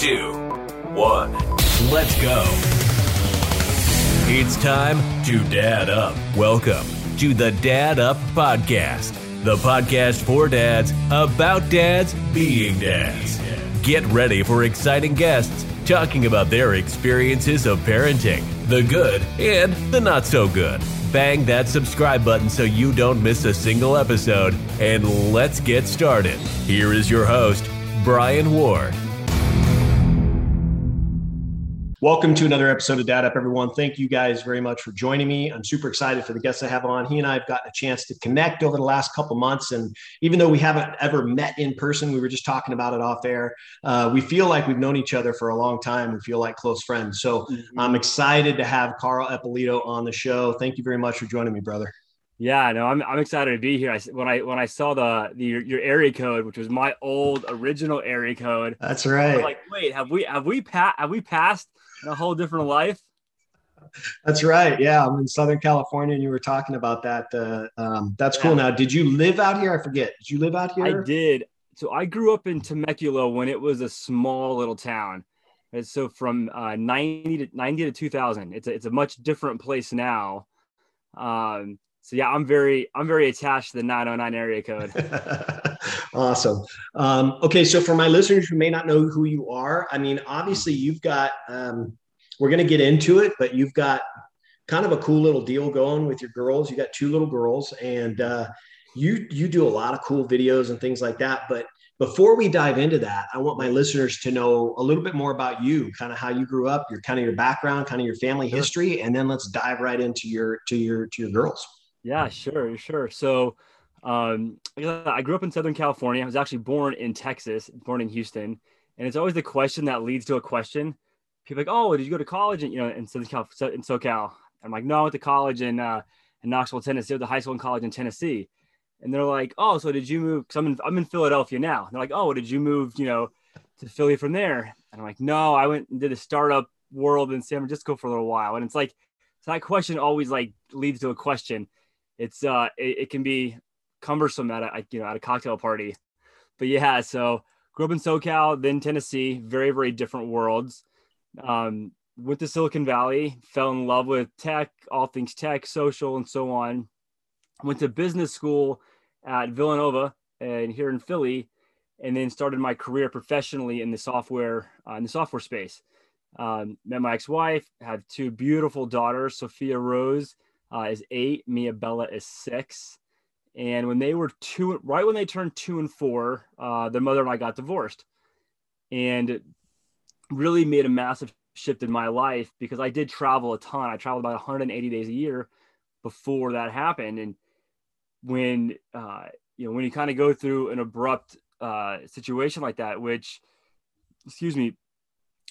two, one. Let's go. It's time to Dad Up. Welcome to the Dad Up Podcast, the podcast for dads about dads being dads. Get ready for exciting guests talking about their experiences of parenting, the good and the not so good. Bang that subscribe button so you don't miss a single episode, and let's get started. Here is your host, Brian Ward. Welcome to another episode of Dad Up, everyone. Thank you guys very much for joining me. I'm super excited for the guests I have on. He and I have gotten a chance to connect over the last couple months, and even though we haven't ever met in person, we were just talking about it off air. Uh, we feel like we've known each other for a long time. We feel like close friends. So mm-hmm. I'm excited to have Carl Eppolito on the show. Thank you very much for joining me, brother. Yeah, no, I'm, I'm excited to be here. I, when I when I saw the, the your, your area code, which was my old original area code. That's right. like, wait, have we have we passed have we passed a whole different life. That's right. Yeah, I'm in Southern California, and you were talking about that. Uh, um, that's cool. Now, did you live out here? I forget. Did you live out here? I did. So I grew up in Temecula when it was a small little town. And so from uh, 90 to 90 to 2000, it's a, it's a much different place now. Um, so yeah, I'm very I'm very attached to the 909 area code. awesome. Um, okay, so for my listeners who may not know who you are, I mean, obviously you've got. Um, we're going to get into it, but you've got kind of a cool little deal going with your girls. You got two little girls, and uh, you you do a lot of cool videos and things like that. But before we dive into that, I want my listeners to know a little bit more about you, kind of how you grew up, your kind of your background, kind of your family history, and then let's dive right into your to your to your girls. Yeah, sure, sure. So, um, I grew up in Southern California. I was actually born in Texas, born in Houston, and it's always the question that leads to a question. People like, "Oh, did you go to college?" And you know, in Southern Cal, in SoCal. I'm like, "No, I went to college in uh, in Knoxville, Tennessee. I went to high school and college in Tennessee." And they're like, "Oh, so did you move?" Because I'm in I'm in Philadelphia now. And they're like, "Oh, did you move? You know, to Philly from there?" And I'm like, "No, I went and did a startup world in San Francisco for a little while." And it's like, so that question always like leads to a question it's uh it, it can be cumbersome at a you know at a cocktail party. But yeah, so grew up in SoCal, then Tennessee, very very different worlds. Um, went to Silicon Valley, fell in love with tech, all things tech, social, and so on. Went to business school at Villanova and here in Philly, and then started my career professionally in the software uh, in the software space. Um, met my ex-wife, have two beautiful daughters, Sophia Rose uh, is eight. Mia Bella is six. And when they were two, right when they turned two and four, uh, their mother and I got divorced, and it really made a massive shift in my life because I did travel a ton. I traveled about 180 days a year before that happened, and when uh, you know when you kind of go through an abrupt uh, situation like that, which, excuse me,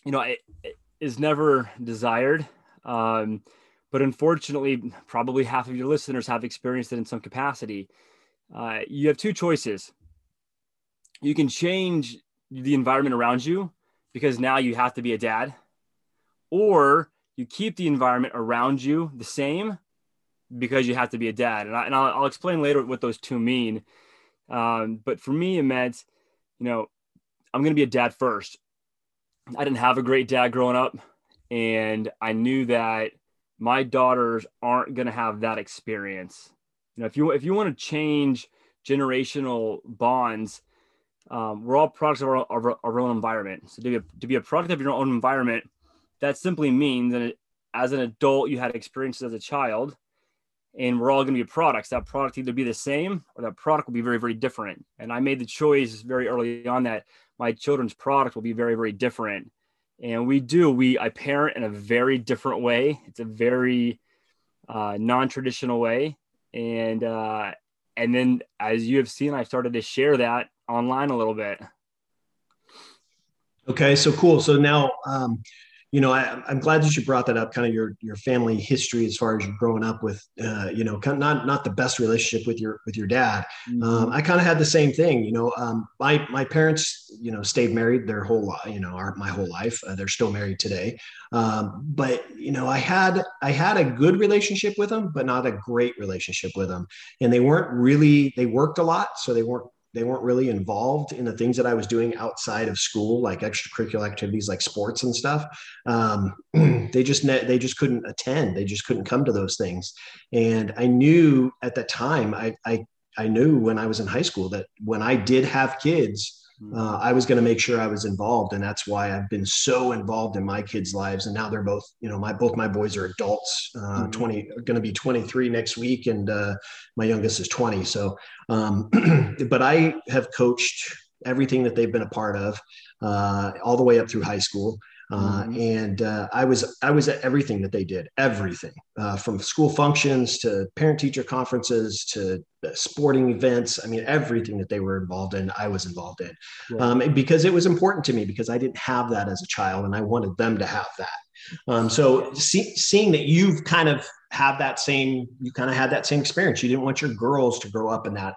you know, it, it is never desired. Um, but unfortunately, probably half of your listeners have experienced it in some capacity. Uh, you have two choices. You can change the environment around you because now you have to be a dad, or you keep the environment around you the same because you have to be a dad. And, I, and I'll, I'll explain later what those two mean. Um, but for me, it meant, you know, I'm going to be a dad first. I didn't have a great dad growing up, and I knew that my daughters aren't going to have that experience. You know, if you if you want to change generational bonds, um, we're all products of our, of our, own environment. So to be a, to be a product of your own environment, that simply means that as an adult you had experiences as a child, and we're all going to be products. That product either be the same or that product will be very very different. And I made the choice very early on that my children's product will be very very different and we do we i parent in a very different way. It's a very uh, non-traditional way. And uh, and then as you have seen i started to share that online a little bit. Okay so cool. So now um, you know, I, am glad that you brought that up. Kind of your your family history as far as growing up with, uh, you know, kind of not not the best relationship with your with your dad. Mm-hmm. Um, I kind of had the same thing. You know, um, my my parents, you know, stayed married their whole life. You know, our, my whole life. Uh, they're still married today. Um, but you know, I had I had a good relationship with them, but not a great relationship with them. And they weren't really. They worked a lot, so they weren't they weren't really involved in the things that I was doing outside of school, like extracurricular activities like sports and stuff. Um, they just they just couldn't attend. They just couldn't come to those things. And I knew at the time, I I, I knew when I was in high school that when I did have kids. Uh, I was going to make sure I was involved, and that's why I've been so involved in my kids' lives. And now they're both, you know, my both my boys are adults. Uh, mm-hmm. Twenty, going to be twenty three next week, and uh, my youngest is twenty. So, um, but I have coached everything that they've been a part of, uh, all the way up through high school. Uh, mm-hmm. and uh, I was I was at everything that they did, everything uh, from school functions to parent teacher conferences to sporting events. I mean, everything that they were involved in, I was involved in, um, because it was important to me because I didn't have that as a child, and I wanted them to have that. Um, so see, seeing that you've kind of have that same, you kind of had that same experience. You didn't want your girls to grow up in that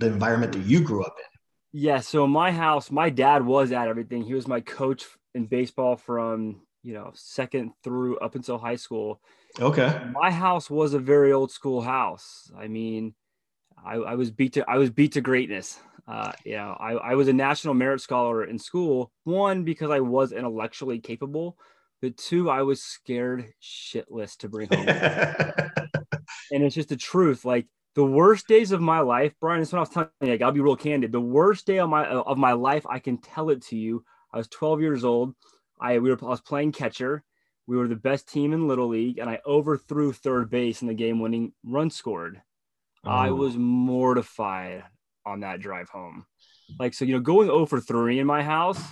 the environment that you grew up in. Yeah. So in my house, my dad was at everything. He was my coach in baseball from you know second through up until high school. Okay. My house was a very old school house. I mean, I, I was beat to I was beat to greatness. Uh, you know, I, I was a national merit scholar in school. One because I was intellectually capable, but two I was scared shitless to bring home. and it's just the truth. Like the worst days of my life, Brian. This is what I was telling you. Like, I'll be real candid. The worst day of my of my life, I can tell it to you, I was 12 years old. I we were I was playing catcher. We were the best team in little league, and I overthrew third base in the game-winning run scored. Oh. I was mortified on that drive home. Like so, you know, going over three in my house,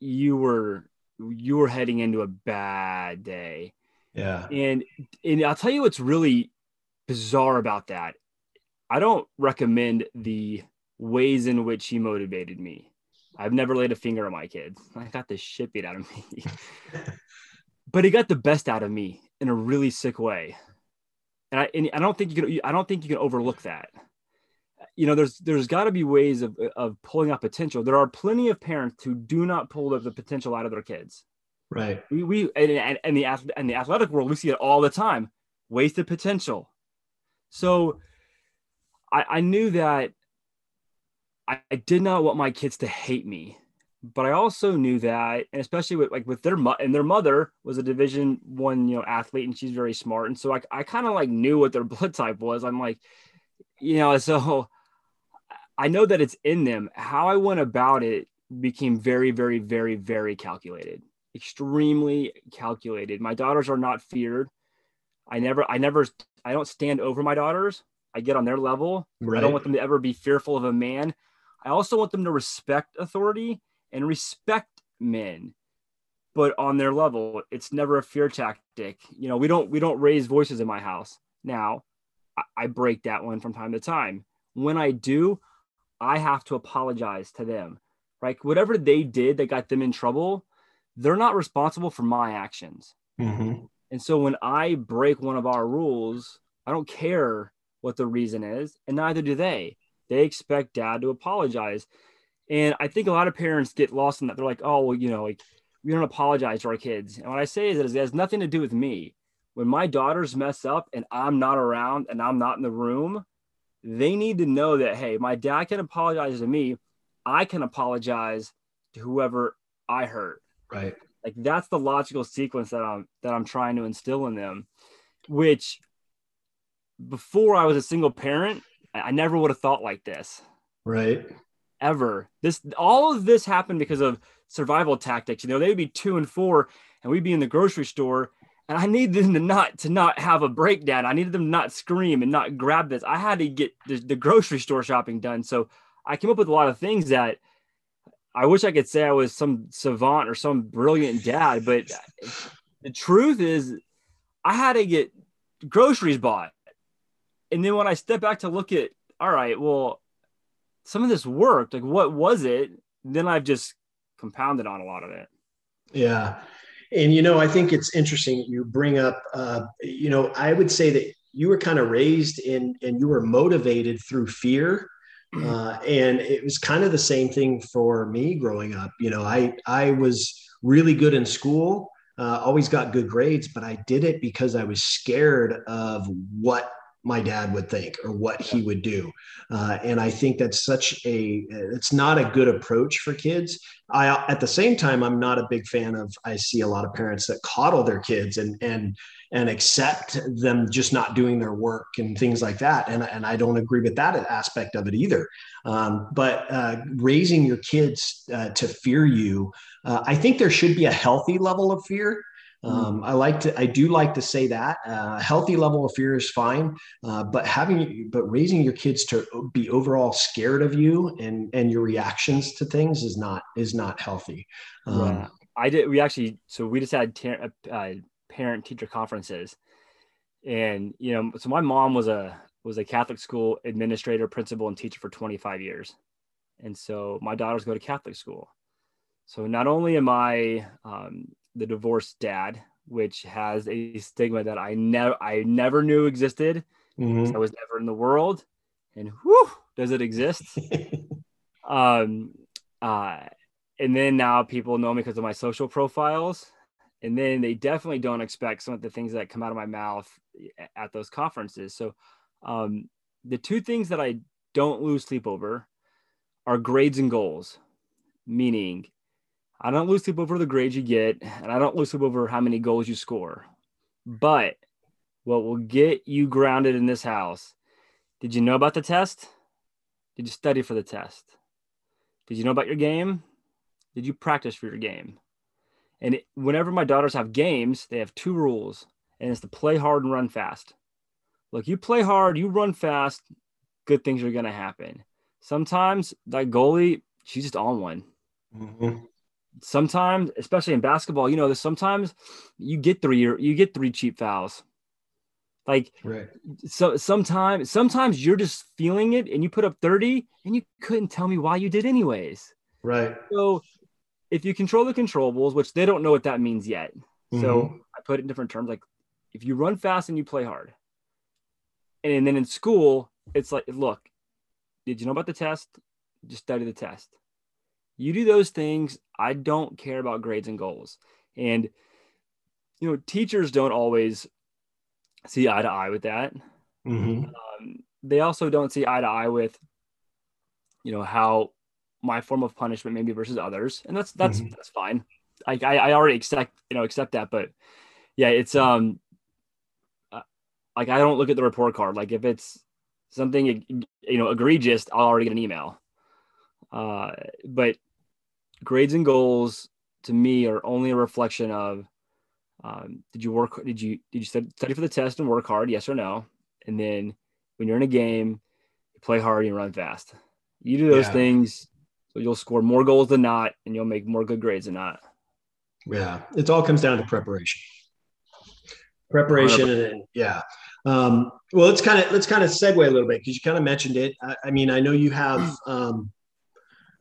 you were you were heading into a bad day. Yeah. And and I'll tell you what's really bizarre about that. I don't recommend the ways in which he motivated me. I've never laid a finger on my kids. I got the shit beat out of me. but he got the best out of me in a really sick way. And I, and I don't think you can, I don't think you can overlook that. You know, there's, there's got to be ways of, of pulling out potential. There are plenty of parents who do not pull the potential out of their kids. Right. We, we, and, and the, and the athletic world, we see it all the time. Wasted potential. So I, I knew that I, I did not want my kids to hate me, but I also knew that, and especially with like with their mo- and their mother was a Division One, you know, athlete, and she's very smart, and so I, I kind of like knew what their blood type was. I'm like, you know, so I know that it's in them. How I went about it became very, very, very, very calculated, extremely calculated. My daughters are not feared. I never, I never, I don't stand over my daughters. I get on their level. Right. I don't want them to ever be fearful of a man. I also want them to respect authority and respect men, but on their level. It's never a fear tactic. You know, we don't we don't raise voices in my house. Now, I, I break that one from time to time. When I do, I have to apologize to them. Right? Whatever they did that got them in trouble, they're not responsible for my actions. Mm-hmm. And so when I break one of our rules, I don't care what the reason is, and neither do they. They expect dad to apologize. And I think a lot of parents get lost in that. They're like, oh, well, you know, like we don't apologize to our kids. And what I say is that it has nothing to do with me. When my daughters mess up and I'm not around and I'm not in the room, they need to know that, hey, my dad can apologize to me. I can apologize to whoever I hurt. Right. Like that's the logical sequence that I'm that I'm trying to instill in them, which before I was a single parent, I never would have thought like this. Right. Ever. This all of this happened because of survival tactics. You know, they'd be two and four, and we'd be in the grocery store, and I needed them to not to not have a breakdown. I needed them to not scream and not grab this. I had to get the, the grocery store shopping done. So I came up with a lot of things that I wish I could say I was some savant or some brilliant dad, but the truth is I had to get groceries bought and then when I step back to look at, all right, well, some of this worked. Like, what was it? Then I've just compounded on a lot of it. Yeah. And, you know, I think it's interesting you bring up, uh, you know, I would say that you were kind of raised in and you were motivated through fear. Uh, and it was kind of the same thing for me growing up. You know, I, I was really good in school, uh, always got good grades, but I did it because I was scared of what my dad would think or what he would do. Uh, and I think that's such a, it's not a good approach for kids. I, at the same time, I'm not a big fan of, I see a lot of parents that coddle their kids and, and, and accept them just not doing their work and things like that. And, and I don't agree with that aspect of it either. Um, but uh, raising your kids uh, to fear you, uh, I think there should be a healthy level of fear. Mm-hmm. Um, I like to, I do like to say that uh, a healthy level of fear is fine, uh, but having, but raising your kids to be overall scared of you and and your reactions to things is not is not healthy. Um, yeah. I did. We actually, so we just had ter- uh, parent teacher conferences, and you know, so my mom was a was a Catholic school administrator, principal, and teacher for 25 years, and so my daughters go to Catholic school. So not only am I um, the divorced dad, which has a stigma that I never I never knew existed. Mm-hmm. I was never in the world, and whew, does it exist? um, uh, and then now people know me because of my social profiles, and then they definitely don't expect some of the things that come out of my mouth at those conferences. So, um, the two things that I don't lose sleep over are grades and goals, meaning I don't lose sleep over the grades you get, and I don't lose sleep over how many goals you score. But what will get you grounded in this house? Did you know about the test? Did you study for the test? Did you know about your game? Did you practice for your game? And it, whenever my daughters have games, they have two rules, and it's to play hard and run fast. Look, you play hard, you run fast, good things are going to happen. Sometimes that goalie, she's just on one. Mm-hmm sometimes, especially in basketball, you know, sometimes you get three you get three cheap fouls. Like right. so sometimes sometimes you're just feeling it and you put up 30 and you couldn't tell me why you did anyways. Right. So if you control the controllables, which they don't know what that means yet. Mm-hmm. So I put it in different terms like if you run fast and you play hard. And then in school, it's like, look, did you know about the test? Just study the test. You do those things. I don't care about grades and goals. And, you know, teachers don't always see eye to eye with that. Mm-hmm. Um, they also don't see eye to eye with, you know, how my form of punishment maybe versus others. And that's, that's, mm-hmm. that's fine. I, I, I already accept, you know, accept that. But yeah, it's, um, uh, like I don't look at the report card. Like if it's something, you know, egregious, I'll already get an email. Uh, but grades and goals to me are only a reflection of um, did you work did you did you study for the test and work hard yes or no and then when you're in a game you play hard and you run fast you do those yeah. things you'll score more goals than not and you'll make more good grades than not yeah it all comes down to preparation preparation and yeah um, well let's kind of let's kind of segue a little bit because you kind of mentioned it I, I, mean i know you have um,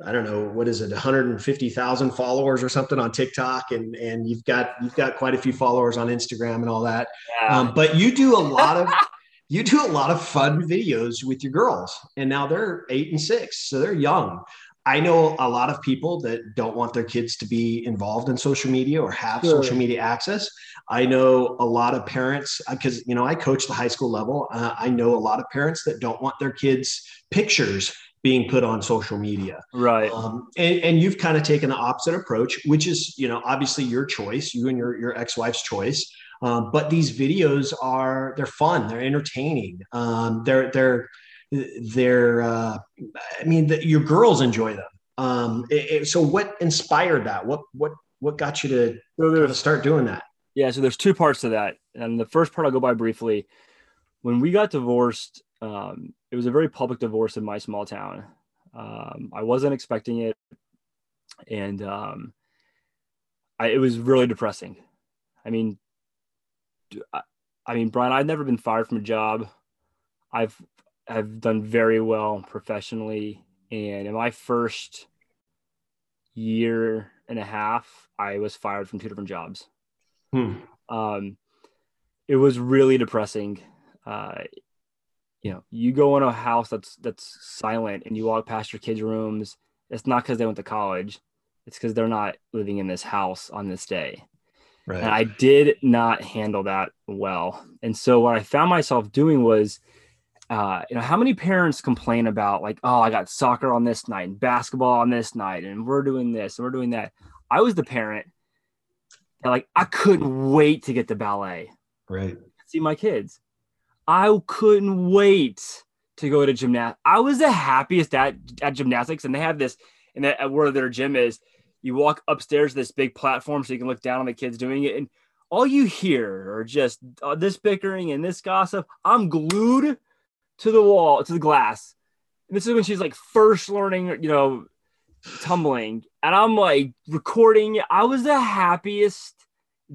I don't know what is it, 150,000 followers or something on TikTok, and and you've got you've got quite a few followers on Instagram and all that. Yeah. Um, but you do a lot of you do a lot of fun videos with your girls, and now they're eight and six, so they're young. I know a lot of people that don't want their kids to be involved in social media or have sure. social media access. I know a lot of parents because you know I coach the high school level. Uh, I know a lot of parents that don't want their kids' pictures being put on social media. Right. Um, and, and you've kind of taken the opposite approach, which is, you know, obviously your choice, you and your, your ex-wife's choice. Um, but these videos are, they're fun. They're entertaining. Um, they're, they're, they're, uh, I mean, the, your girls enjoy them. Um, it, it, so what inspired that? What, what, what got you to, so start doing that? Yeah. So there's two parts to that. And the first part I'll go by briefly. When we got divorced, um, it was a very public divorce in my small town. Um, I wasn't expecting it, and um, I, it was really depressing. I mean, I, I mean, Brian, I've never been fired from a job. I've have done very well professionally, and in my first year and a half, I was fired from two different jobs. Hmm. Um, it was really depressing. Uh, you know, you go in a house that's that's silent and you walk past your kids' rooms, it's not because they went to college. It's because they're not living in this house on this day. Right. And I did not handle that well. And so what I found myself doing was, uh, you know, how many parents complain about like, oh, I got soccer on this night and basketball on this night, and we're doing this and we're doing that. I was the parent that like I couldn't wait to get to ballet. Right. See my kids. I couldn't wait to go to gymnastics. I was the happiest at, at gymnastics, and they have this, and that where their gym is you walk upstairs to this big platform so you can look down on the kids doing it and all you hear are just uh, this bickering and this gossip i'm glued to the wall to the glass. And this is when she's like first learning you know tumbling. And i'm like recording. I was the happiest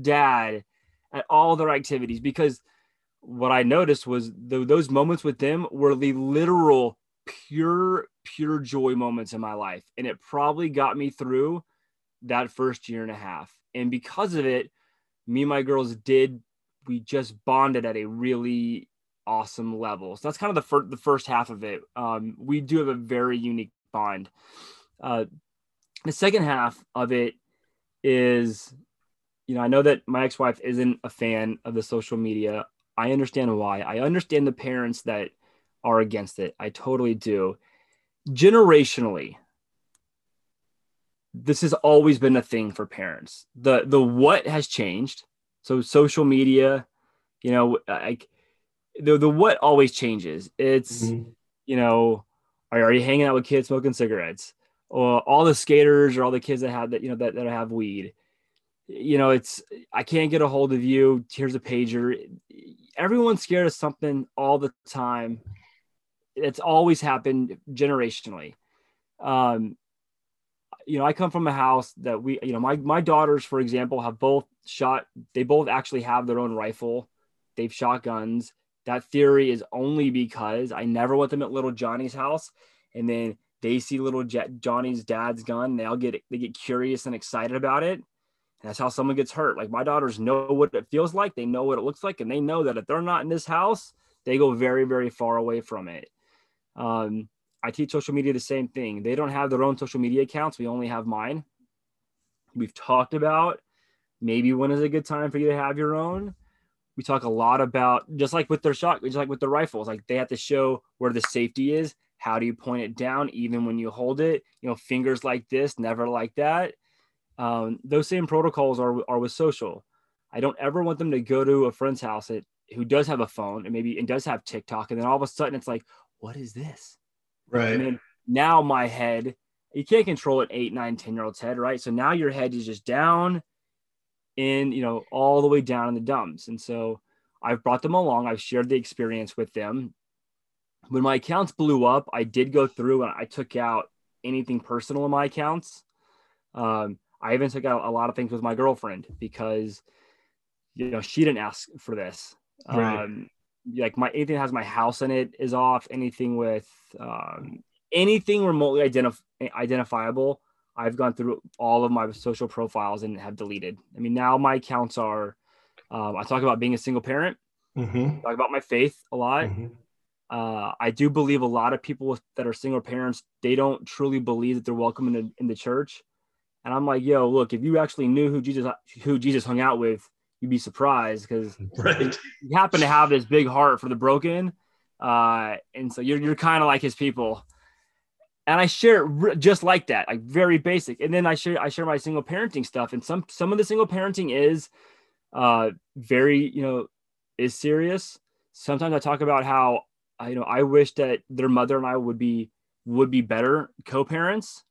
dad at all their activities because what i noticed was the, those moments with them were the literal pure pure joy moments in my life. And it probably got me through that first year and a half. And because of it, me and my girls did, we just bonded at a really awesome level. So that's kind of the, fir- the first half of it. Um, we do have a very unique bond. Uh, the second half of it is, you know, I know that my ex wife isn't a fan of the social media. I understand why. I understand the parents that are against it. I totally do. Generationally, this has always been a thing for parents. The the what has changed. So social media, you know, like the the what always changes. It's mm-hmm. you know, are, you hanging out with kids smoking cigarettes? Or all the skaters or all the kids that have that, you know, that, that have weed. You know, it's I can't get a hold of you. Here's a pager. Everyone's scared of something all the time. It's always happened generationally. Um, you know, I come from a house that we, you know, my my daughters, for example, have both shot. They both actually have their own rifle. They've shot guns. That theory is only because I never went them at little Johnny's house, and then they see little Johnny's dad's gun. They all get they get curious and excited about it. And that's how someone gets hurt. Like my daughters know what it feels like. They know what it looks like, and they know that if they're not in this house, they go very very far away from it. Um, I teach social media the same thing. They don't have their own social media accounts. We only have mine. We've talked about maybe when is a good time for you to have your own. We talk a lot about just like with their shot, just like with the rifles, like they have to show where the safety is. How do you point it down even when you hold it? You know, fingers like this, never like that. Um, those same protocols are, are with social. I don't ever want them to go to a friend's house that, who does have a phone and maybe and does have TikTok, and then all of a sudden it's like, what is this? Right. And then now my head, you can't control an eight, nine, 10 year old's head, right? So now your head is just down in, you know, all the way down in the dumps. And so I've brought them along. I've shared the experience with them. When my accounts blew up, I did go through and I took out anything personal in my accounts. Um, I even took out a lot of things with my girlfriend because, you know, she didn't ask for this. Right. Um, like my anything that has my house in it is off. Anything with um, anything remotely identif- identifiable, I've gone through all of my social profiles and have deleted. I mean, now my accounts are. Um, I talk about being a single parent. Mm-hmm. Talk about my faith a lot. Mm-hmm. Uh, I do believe a lot of people that are single parents they don't truly believe that they're welcome in the, in the church. And I'm like, yo, look, if you actually knew who Jesus who Jesus hung out with, you'd be surprised because right. you happen to have this big heart for the broken, uh, and so you're you're kind of like his people. And I share it just like that, like very basic. And then I share I share my single parenting stuff, and some some of the single parenting is uh, very you know is serious. Sometimes I talk about how I, you know I wish that their mother and I would be would be better co-parents.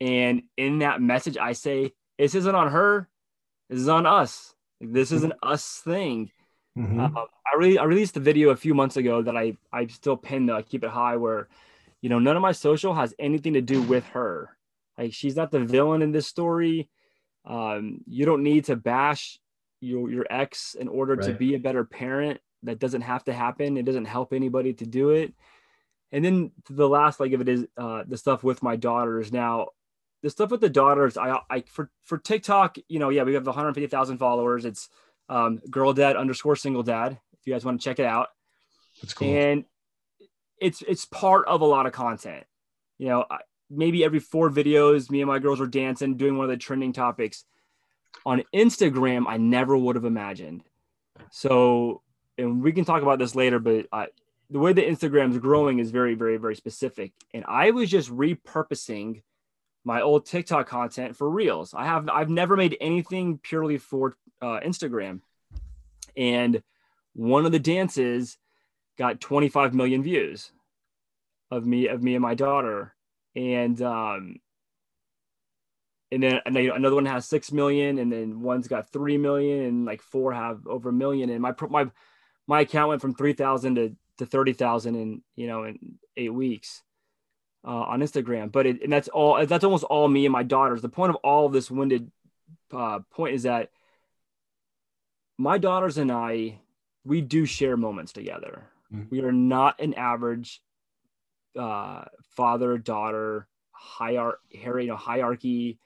And in that message, I say this isn't on her, this is on us this is an us thing. Mm-hmm. Uh, I really I released a video a few months ago that I I still pinned. I keep it high where, you know, none of my social has anything to do with her. Like she's not the villain in this story. Um, you don't need to bash your your ex in order right. to be a better parent. That doesn't have to happen. It doesn't help anybody to do it. And then the last leg of it is uh, the stuff with my daughters. Now, the stuff with the daughters, I, I for for TikTok, you know, yeah, we have 150,000 followers. It's um, girl dad underscore single dad. If you guys want to check it out, that's cool. And it's it's part of a lot of content. You know, maybe every four videos, me and my girls are dancing, doing one of the trending topics. On Instagram, I never would have imagined. So, and we can talk about this later, but I, the way that Instagram's growing is very, very, very specific. And I was just repurposing my old TikTok content for Reels. I have I've never made anything purely for uh, Instagram, and one of the dances got 25 million views of me of me and my daughter, and um, and then another one has six million, and then one's got three million, and like four have over a million. And my my my account went from three thousand to to thirty thousand in you know in eight weeks uh, on Instagram. But it, and that's all that's almost all me and my daughters. The point of all of this winded uh, point is that my daughters and I we do share moments together. Mm-hmm. We are not an average uh, father daughter hierarchy, you know, hierarchy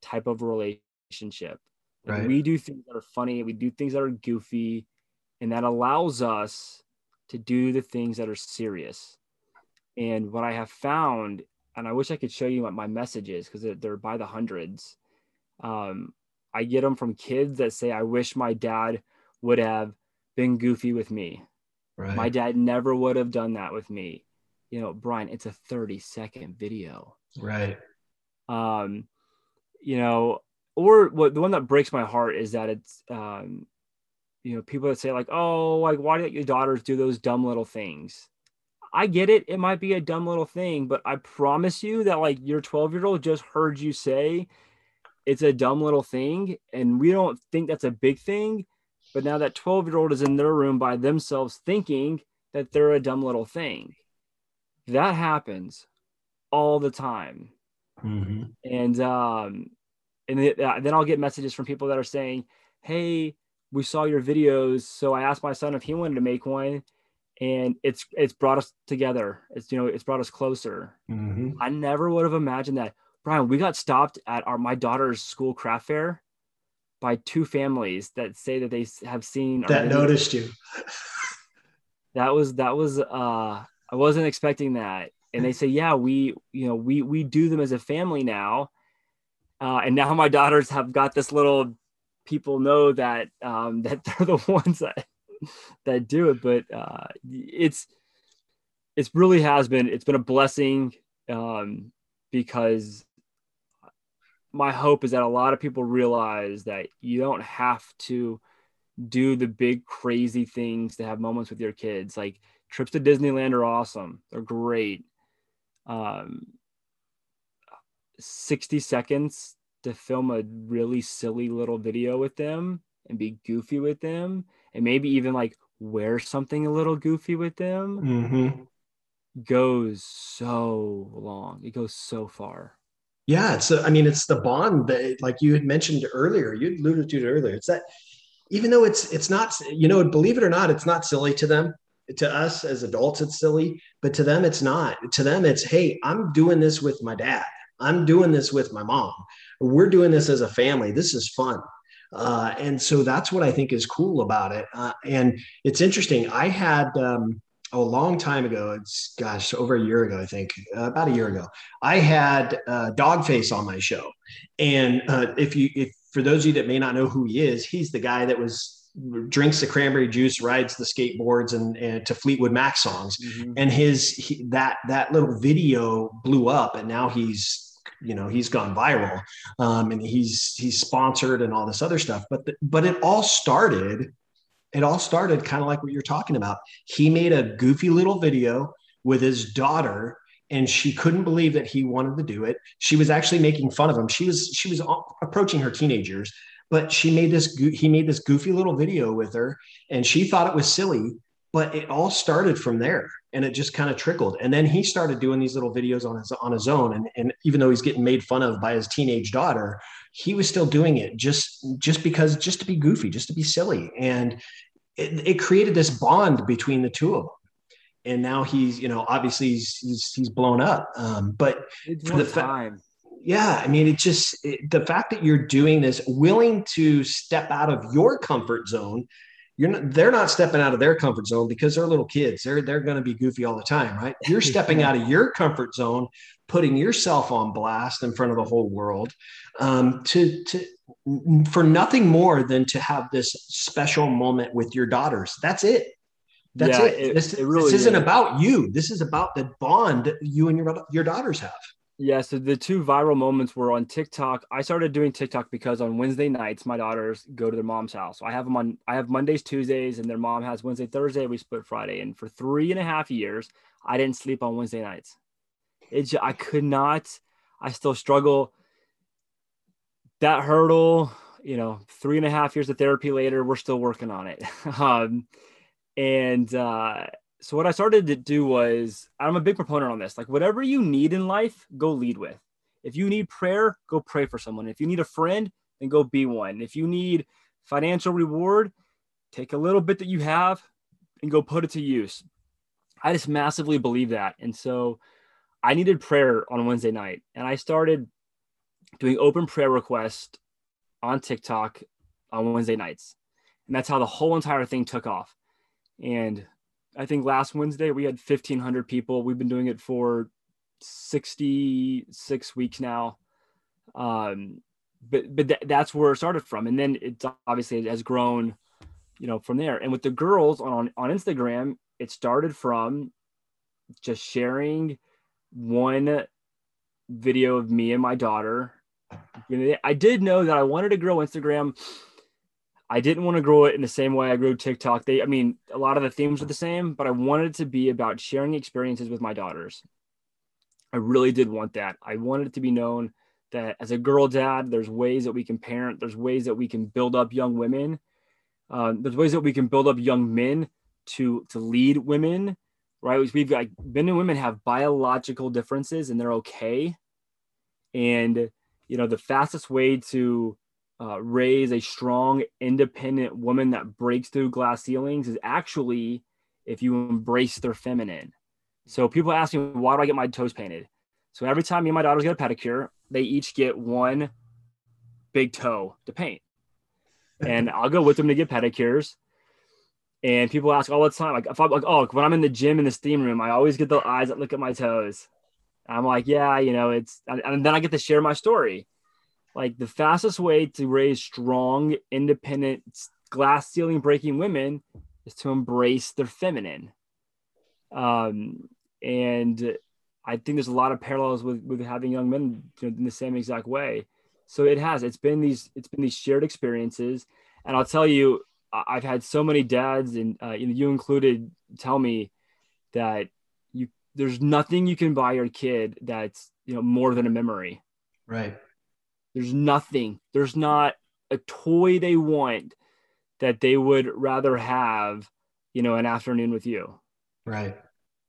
type of relationship. Right. We do things that are funny. We do things that are goofy, and that allows us to do the things that are serious. And what I have found, and I wish I could show you what my messages because they're, they're, by the hundreds. Um, I get them from kids that say, "I wish my dad would have been goofy with me. Right. My dad never would have done that with me." You know, Brian, it's a 30 second video. Right. Um, you know, or what the one that breaks my heart is that it's um, you know, people that say like, "Oh, like why do your daughters do those dumb little things?" I get it. It might be a dumb little thing, but I promise you that like your 12 year old just heard you say it's a dumb little thing. And we don't think that's a big thing. But now that 12 year old is in their room by themselves thinking that they're a dumb little thing. That happens all the time. Mm-hmm. And, um, and then I'll get messages from people that are saying, Hey, we saw your videos. So I asked my son if he wanted to make one and it's it's brought us together. It's you know it's brought us closer. Mm-hmm. I never would have imagined that, Brian. We got stopped at our my daughter's school craft fair by two families that say that they have seen that noticed you. that was that was uh I wasn't expecting that, and they say yeah we you know we we do them as a family now, uh, and now my daughters have got this little people know that um that they're the ones that that do it. But uh, it's it's really has been it's been a blessing um, because my hope is that a lot of people realize that you don't have to do the big crazy things to have moments with your kids. Like trips to Disneyland are awesome; they're great. Um, 60 seconds to film a really silly little video with them and be goofy with them and maybe even like wear something a little goofy with them mm-hmm. goes so long. It goes so far. Yeah, it's. A, I mean, it's the bond that, like you had mentioned earlier. You alluded to it earlier. It's that even though it's it's not, you know, believe it or not, it's not silly to them. To us as adults, it's silly, but to them, it's not. To them, it's hey, I'm doing this with my dad. I'm doing this with my mom. We're doing this as a family. This is fun. Uh, and so that's what I think is cool about it. Uh, and it's interesting. I had um, a long time ago, it's gosh, over a year ago, I think, uh, about a year ago, I had uh, Doggface on my show. And uh, if you, if for those of you that may not know who he is, he's the guy that was drinks the cranberry juice, rides the skateboards, and, and to Fleetwood Mac songs. Mm-hmm. And his he, that that little video blew up, and now he's you know he's gone viral um, and he's he's sponsored and all this other stuff but the, but it all started it all started kind of like what you're talking about. He made a goofy little video with his daughter and she couldn't believe that he wanted to do it. She was actually making fun of him. She was she was approaching her teenagers but she made this he made this goofy little video with her and she thought it was silly but it all started from there and it just kind of trickled. And then he started doing these little videos on his on his own and, and even though he's getting made fun of by his teenage daughter he was still doing it just just because just to be goofy just to be silly. And it, it created this bond between the two of them. And now he's you know obviously he's he's, he's blown up. Um, but for the time. Yeah i mean it just it, the fact that you're doing this willing to step out of your comfort zone you're not they're not stepping out of their comfort zone because they're little kids they're they're going to be goofy all the time right you're stepping out of your comfort zone putting yourself on blast in front of the whole world um, to to for nothing more than to have this special moment with your daughters. That's it. That's Yeah, it. it- This, it really this isn't is. about you. This is about the bond that you and your your daughters have. Yeah, so the two viral moments were on TikTok. I started doing TikTok because on Wednesday nights my daughters go to their mom's house. I have them on I have Mondays, Tuesdays, and their mom has Wednesday, Thursday. We split Friday. And for three and a half years, I didn't sleep on Wednesday nights. It ju- I could not. I still struggle. That hurdle, you know, three and a half years of therapy later, we're still working on it. um, and uh, so what I started to do was I'm a big proponent on this. Like whatever you need in life, go lead with. If you need prayer, go pray for someone. If you need a friend, then go be one. If you need financial reward, take a little bit that you have and go put it to use. I just massively believe that. And so I needed prayer on Wednesday night and I started doing open prayer requests on TikTok on Wednesday nights. And that's how the whole entire thing took off. And I think last Wednesday we had 1,500 people. We've been doing it for 66 weeks now. Um, but but th- that's where it started from, and then it obviously has grown, you know, from there. And with the girls on on Instagram, it started from just sharing one video of me and my daughter. I did know that I wanted to grow Instagram. I didn't want to grow it in the same way I grew TikTok. They, I mean, a lot of the themes are the same, but I wanted it to be about sharing experiences with my daughters. I really did want that. I wanted it to be known that as a girl dad, there's ways that we can parent, there's ways that we can build up young women, um, there's ways that we can build up young men to to lead women. Right? We've got men and women have biological differences, and they're okay. And you know, the fastest way to uh, raise a strong, independent woman that breaks through glass ceilings is actually if you embrace their feminine. So people ask me, why do I get my toes painted? So every time me and my daughters get a pedicure, they each get one big toe to paint. And I'll go with them to get pedicures. And people ask all the time, like if I'm like, oh, when I'm in the gym in the steam room, I always get the eyes that look at my toes. I'm like, yeah, you know, it's and, and then I get to share my story. Like the fastest way to raise strong, independent, glass ceiling breaking women is to embrace their feminine. Um, and I think there's a lot of parallels with with having young men you know, in the same exact way. So it has. It's been these. It's been these shared experiences, and I'll tell you, I've had so many dads, and uh, you included, tell me that you there's nothing you can buy your kid that's you know more than a memory. Right. There's nothing. There's not a toy they want that they would rather have, you know, an afternoon with you. Right.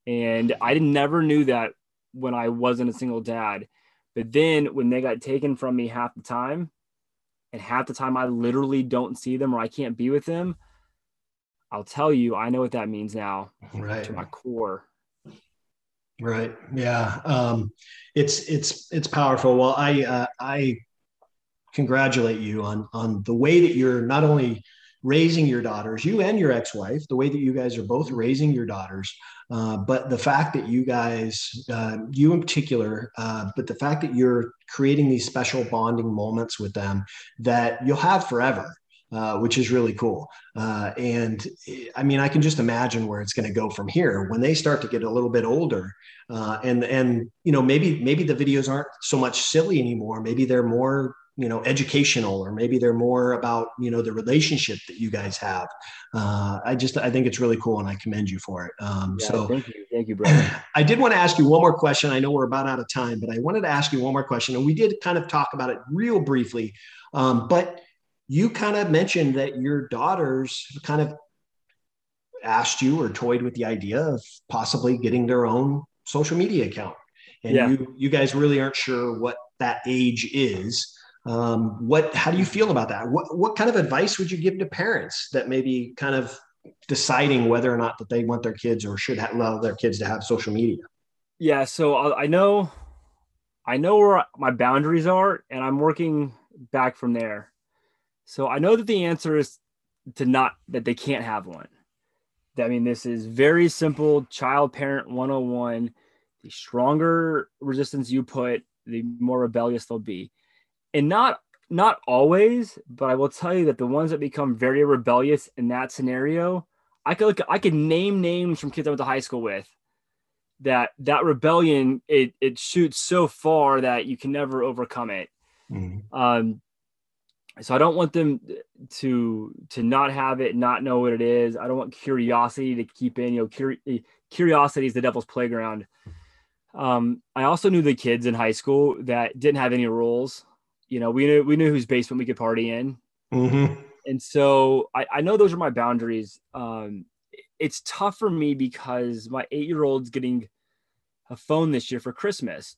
And I never knew that when I wasn't a single dad. But then when they got taken from me half the time, and half the time I literally don't see them or I can't be with them, I'll tell you, I know what that means now Right. to my core. Right. Yeah. Um, it's it's it's powerful. Well, I uh, I congratulate you on on the way that you're not only raising your daughters, you and your ex-wife, the way that you guys are both raising your daughters, uh, but the fact that you guys, uh, you in particular, uh, but the fact that you're creating these special bonding moments with them that you'll have forever. Uh, which is really cool. Uh, and I mean, I can just imagine where it's going to go from here when they start to get a little bit older uh, and and you know maybe maybe the videos aren't so much silly anymore maybe they're more you know educational or maybe they're more about you know the relationship that you guys have uh, i just i think it's really cool and i commend you for it um, Yeah, so thank you. Thank you, brother. i did want to ask you one more question i know we're about out of time but i wanted to ask you one more question and we did kind of talk about it real briefly um, but you kind of mentioned that your daughters kind of asked you or toyed with the idea of possibly getting their own social media account and Yeah. you you guys really aren't sure what that age is um, what how do you feel about that what what kind of advice would you give to parents that maybe kind of deciding whether or not that they want their kids or should allow their kids to have social media Yeah, so I I know, I know where my boundaries are, and I'm working back from there. So I know that the answer is to not that they can't have one. I mean, this is very simple child parent 101. The stronger resistance you put, the more rebellious they'll be. And not not always, but I will tell you that the ones that become very rebellious in that scenario, I could look, I could name names from kids I went to high school with. That that rebellion it it shoots so far that you can never overcome it. Mm-hmm. Um, so I don't want them to to not have it, not know what it is. I don't want curiosity to keep in. You know, curi- curiosity is the devil's playground. Um, I also knew the kids in high school that didn't have any rules you know, we knew we knew whose basement we could party in, mm-hmm. and so I, I know those are my boundaries. Um, it's tough for me because my eight year old's getting a phone this year for Christmas.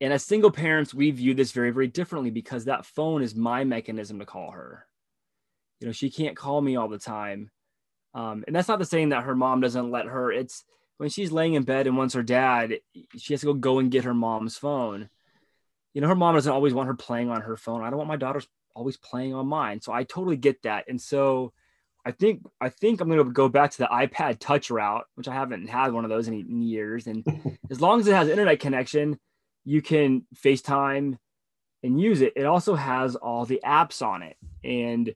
And as single parents, we view this very, very differently because that phone is my mechanism to call her. You know, she can't call me all the time. Um, and that's not the saying that her mom doesn't let her. It's when she's laying in bed and wants her dad, she has to go go and get her mom's phone you know, her mom doesn't always want her playing on her phone. I don't want my daughters always playing on mine. So I totally get that. And so I think I think I'm gonna go back to the iPod touch route, which I haven't had one of those in, in years. And as long as it has internet connection, you can FaceTime and use it. It also has all the apps on it. And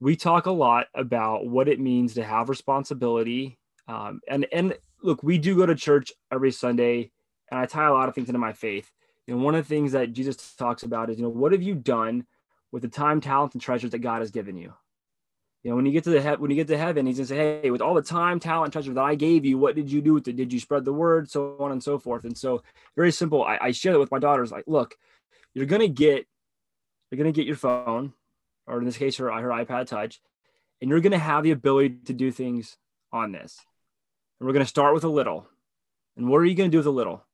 we talk a lot about what it means to have responsibility. Um, and and look, we do go to church every Sunday, and I tie a lot of things into my faith. You know, one of the things that Jesus talks about is, you know, what have you done with the time, talent, and treasures that God has given you? You know, when you get to the he- when you get to heaven, he's gonna say, Hey, with all the time, talent, treasure that I gave you, what did you do with it? Did you spread the word? So on and so forth. And so very simple. I, I share that with my daughters, like, look, you're gonna get you're gonna get your phone, or in this case, her her iPod touch, and you're gonna have the ability to do things on this. And we're gonna start with a little. And what are you gonna do with a little?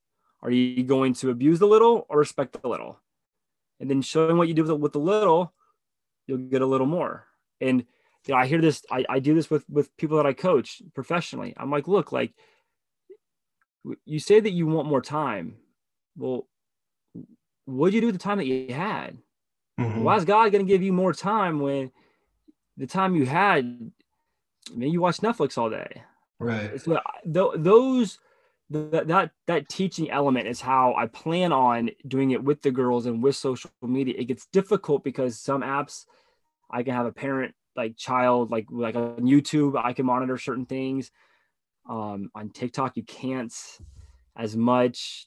Are you going to abuse the little or respect the little? And then showing what you do with the, with the little, you'll get a little more. And you know, I hear this, I, I do this with with people that I coach professionally. I'm like, look, like you say that you want more time. Well, what did you do with the time that you had? Mm-hmm. Why is God going to give you more time when the time you had, I mean, you watch Netflix all day? Right. So th- those that that that teaching element is how I plan on doing it with the girls and with social media. It gets difficult because some apps I can have a parent like child like like on YouTube I can monitor certain things. Um, on TikTok you can't as much.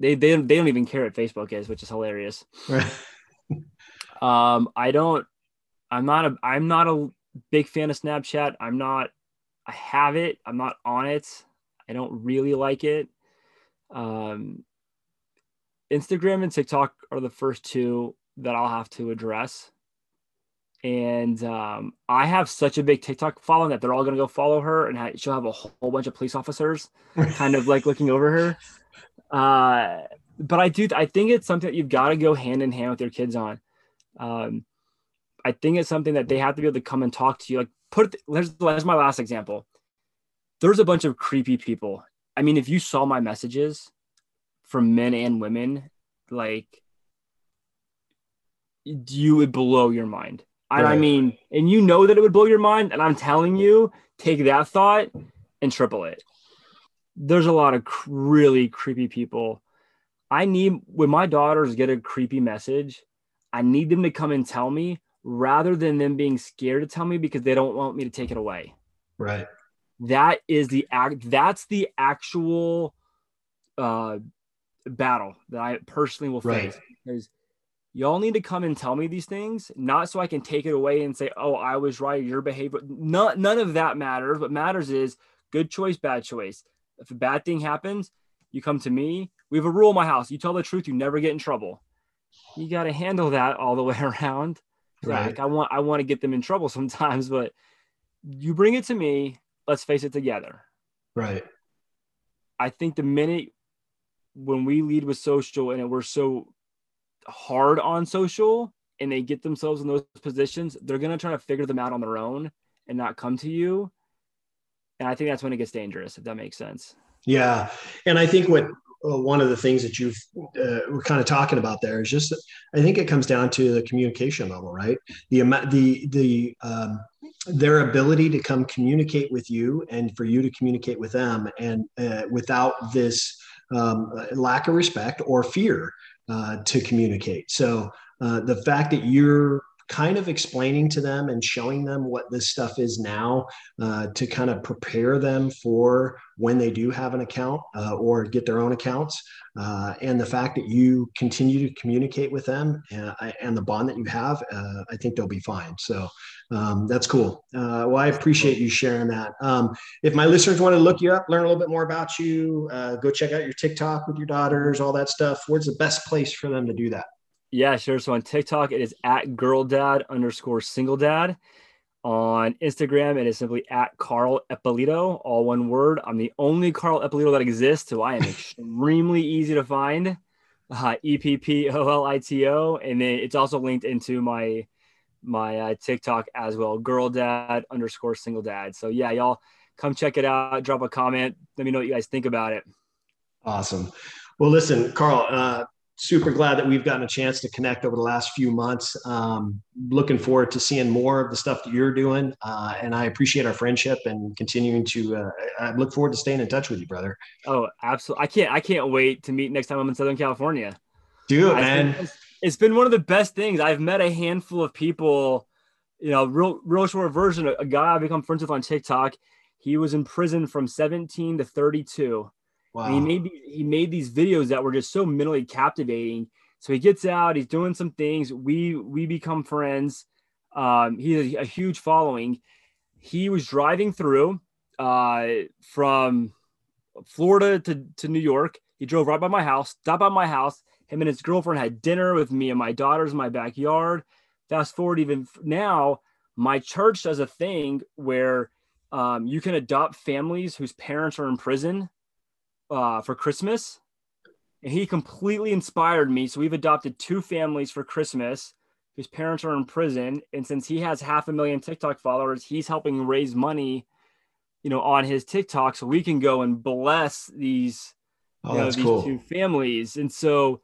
They they they don't even care what Facebook is, which is hilarious. Right. um, I don't. I'm not a. I'm not a big fan of Snapchat. I'm not. I have it. I'm not on it. I don't really like it. Um, Instagram and TikTok are the first two that I'll have to address. And um, I have such a big TikTok following that they're all going to go follow her, and she'll have a whole bunch of police officers kind of like looking over her. Uh, but I do, I think it's something that you've got to go hand in hand with your kids on. Um, I think it's something that they have to be able to come and talk to you. Like, put, there's, there's my last example there's a bunch of creepy people. I mean, if you saw my messages from men and women, like you would blow your mind. Right. I mean, and you know that it would blow your mind. And I'm telling you, take that thought and triple it. There's a lot of really creepy people. I need, when my daughters get a creepy message, I need them to come and tell me rather than them being scared to tell me because they don't want me to take it away. Right that is the act that's the actual uh battle that I personally will face right. because y'all need to come and tell me these things, not so I can take it away and say, "Oh, I was right. Your behavior." None, none of that matters. What matters is good choice, bad choice. If a bad thing happens, you come to me. We have a rule in my house: you tell the truth, you never get in trouble. You got to handle that all the way around. Right. Like I want, I want to get them in trouble sometimes, but you bring it to me let's face it together. Right. I think the minute when we lead with social and we're so hard on social and they get themselves in those positions, they're going to try to figure them out on their own and not come to you. And I think that's when it gets dangerous, if that makes sense. Yeah. And I think what uh, one of the things that you've uh, we're kind of talking about there is just I think it comes down to the communication level, right? The amount, the the um, their ability to come communicate with you and for you to communicate with them and uh, without this um, lack of respect or fear uh, to communicate so uh, the fact that you're kind of explaining to them and showing them what this stuff is now uh, to kind of prepare them for when they do have an account uh, or get their own accounts. Uh, and the fact that you continue to communicate with them and, uh, and the bond that you have, uh, I think they'll be fine. So um, that's cool. Uh, well, I appreciate you sharing that. Um, if my listeners want to look you up, learn a little bit more about you, go check out your TikTok with your daughters, all that stuff. Where's the best place for them to do that? Yeah, sure. So on TikTok, it is at girl dad underscore single dad. On Instagram, it is simply at Carl Eppolito, all one word. I'm the only Carl Eppolito that exists, so I am extremely easy to find. Uh, E P P O L I T O, and then it's also linked into my my uh, TikTok as well, girl dad underscore single dad. So yeah, y'all come check it out. Drop a comment. Let me know what you guys think about it. Awesome. Well, listen, Carl, uh, super glad that we've gotten a chance to connect over the last few months. Um, looking forward to seeing more of the stuff that you're doing. Uh, and I appreciate our friendship and continuing to, uh, I look forward to staying in touch with you, brother. Oh, absolutely. I can't, I can't wait to meet next time I'm in Southern California. Do it, man. It's, been one of the best things. I've met a handful of people, you know, real, real short version, a, a guy I've become friends with on TikTok. He was in prison from 17 to 32 Wow. And he made he made these videos that were just so mentally captivating. So he gets out, he's doing some things. We we become friends. Um, he has a, a huge following. He was driving through uh, from Florida to, to New York. He drove right by my house, stopped by my house. Him and his girlfriend had dinner with me and my daughters in my backyard. Fast forward, even now, my church does a thing where um, you can adopt families whose parents are in prison uh, for Christmas, and he completely inspired me. So we've adopted two families for Christmas whose parents are in prison, and since he has half a million TikTok followers, he's helping raise money, you know, on his TikTok so we can go and bless these, oh, you know, these cool. two families. And so,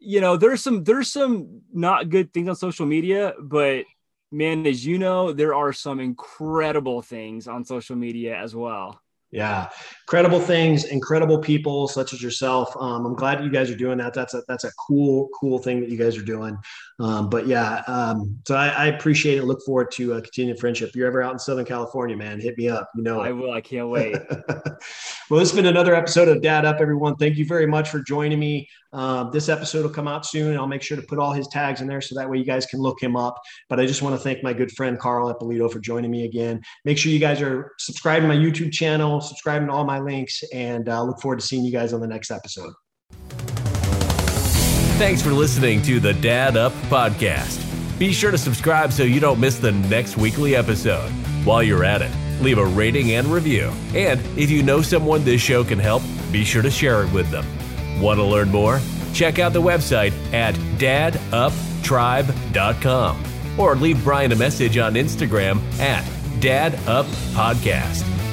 you know, there's some there's some not good things on social media, but man, as you know, there are some incredible things on social media as well. Yeah, incredible things, incredible people such as yourself. Um, I'm glad you guys are doing that. That's a that's a cool cool thing that you guys are doing. Um, but yeah, um, so I, I, appreciate it. Look forward to uh, continued friendship. If you're ever out in Southern California, man, hit me up. You know, I will. I can't wait. well, this has been another episode of Dad Up, everyone. Thank you very much for joining me. Um, this episode will come out soon. I'll make sure to put all his tags in there so that way you guys can look him up. But I just want to thank my good friend Carl Eppolito for joining me again. Make sure you guys are subscribing to my YouTube channel, subscribing to all my links, and uh, look forward to seeing you guys on the next episode. Thanks for listening to the Dad Up Podcast. Be sure to subscribe so you don't miss the next weekly episode. While you're at it, leave a rating and review. And if you know someone this show can help, be sure to share it with them. Want to learn more? Check out the website at daduptribe.com or leave Brian a message on Instagram at daduppodcast.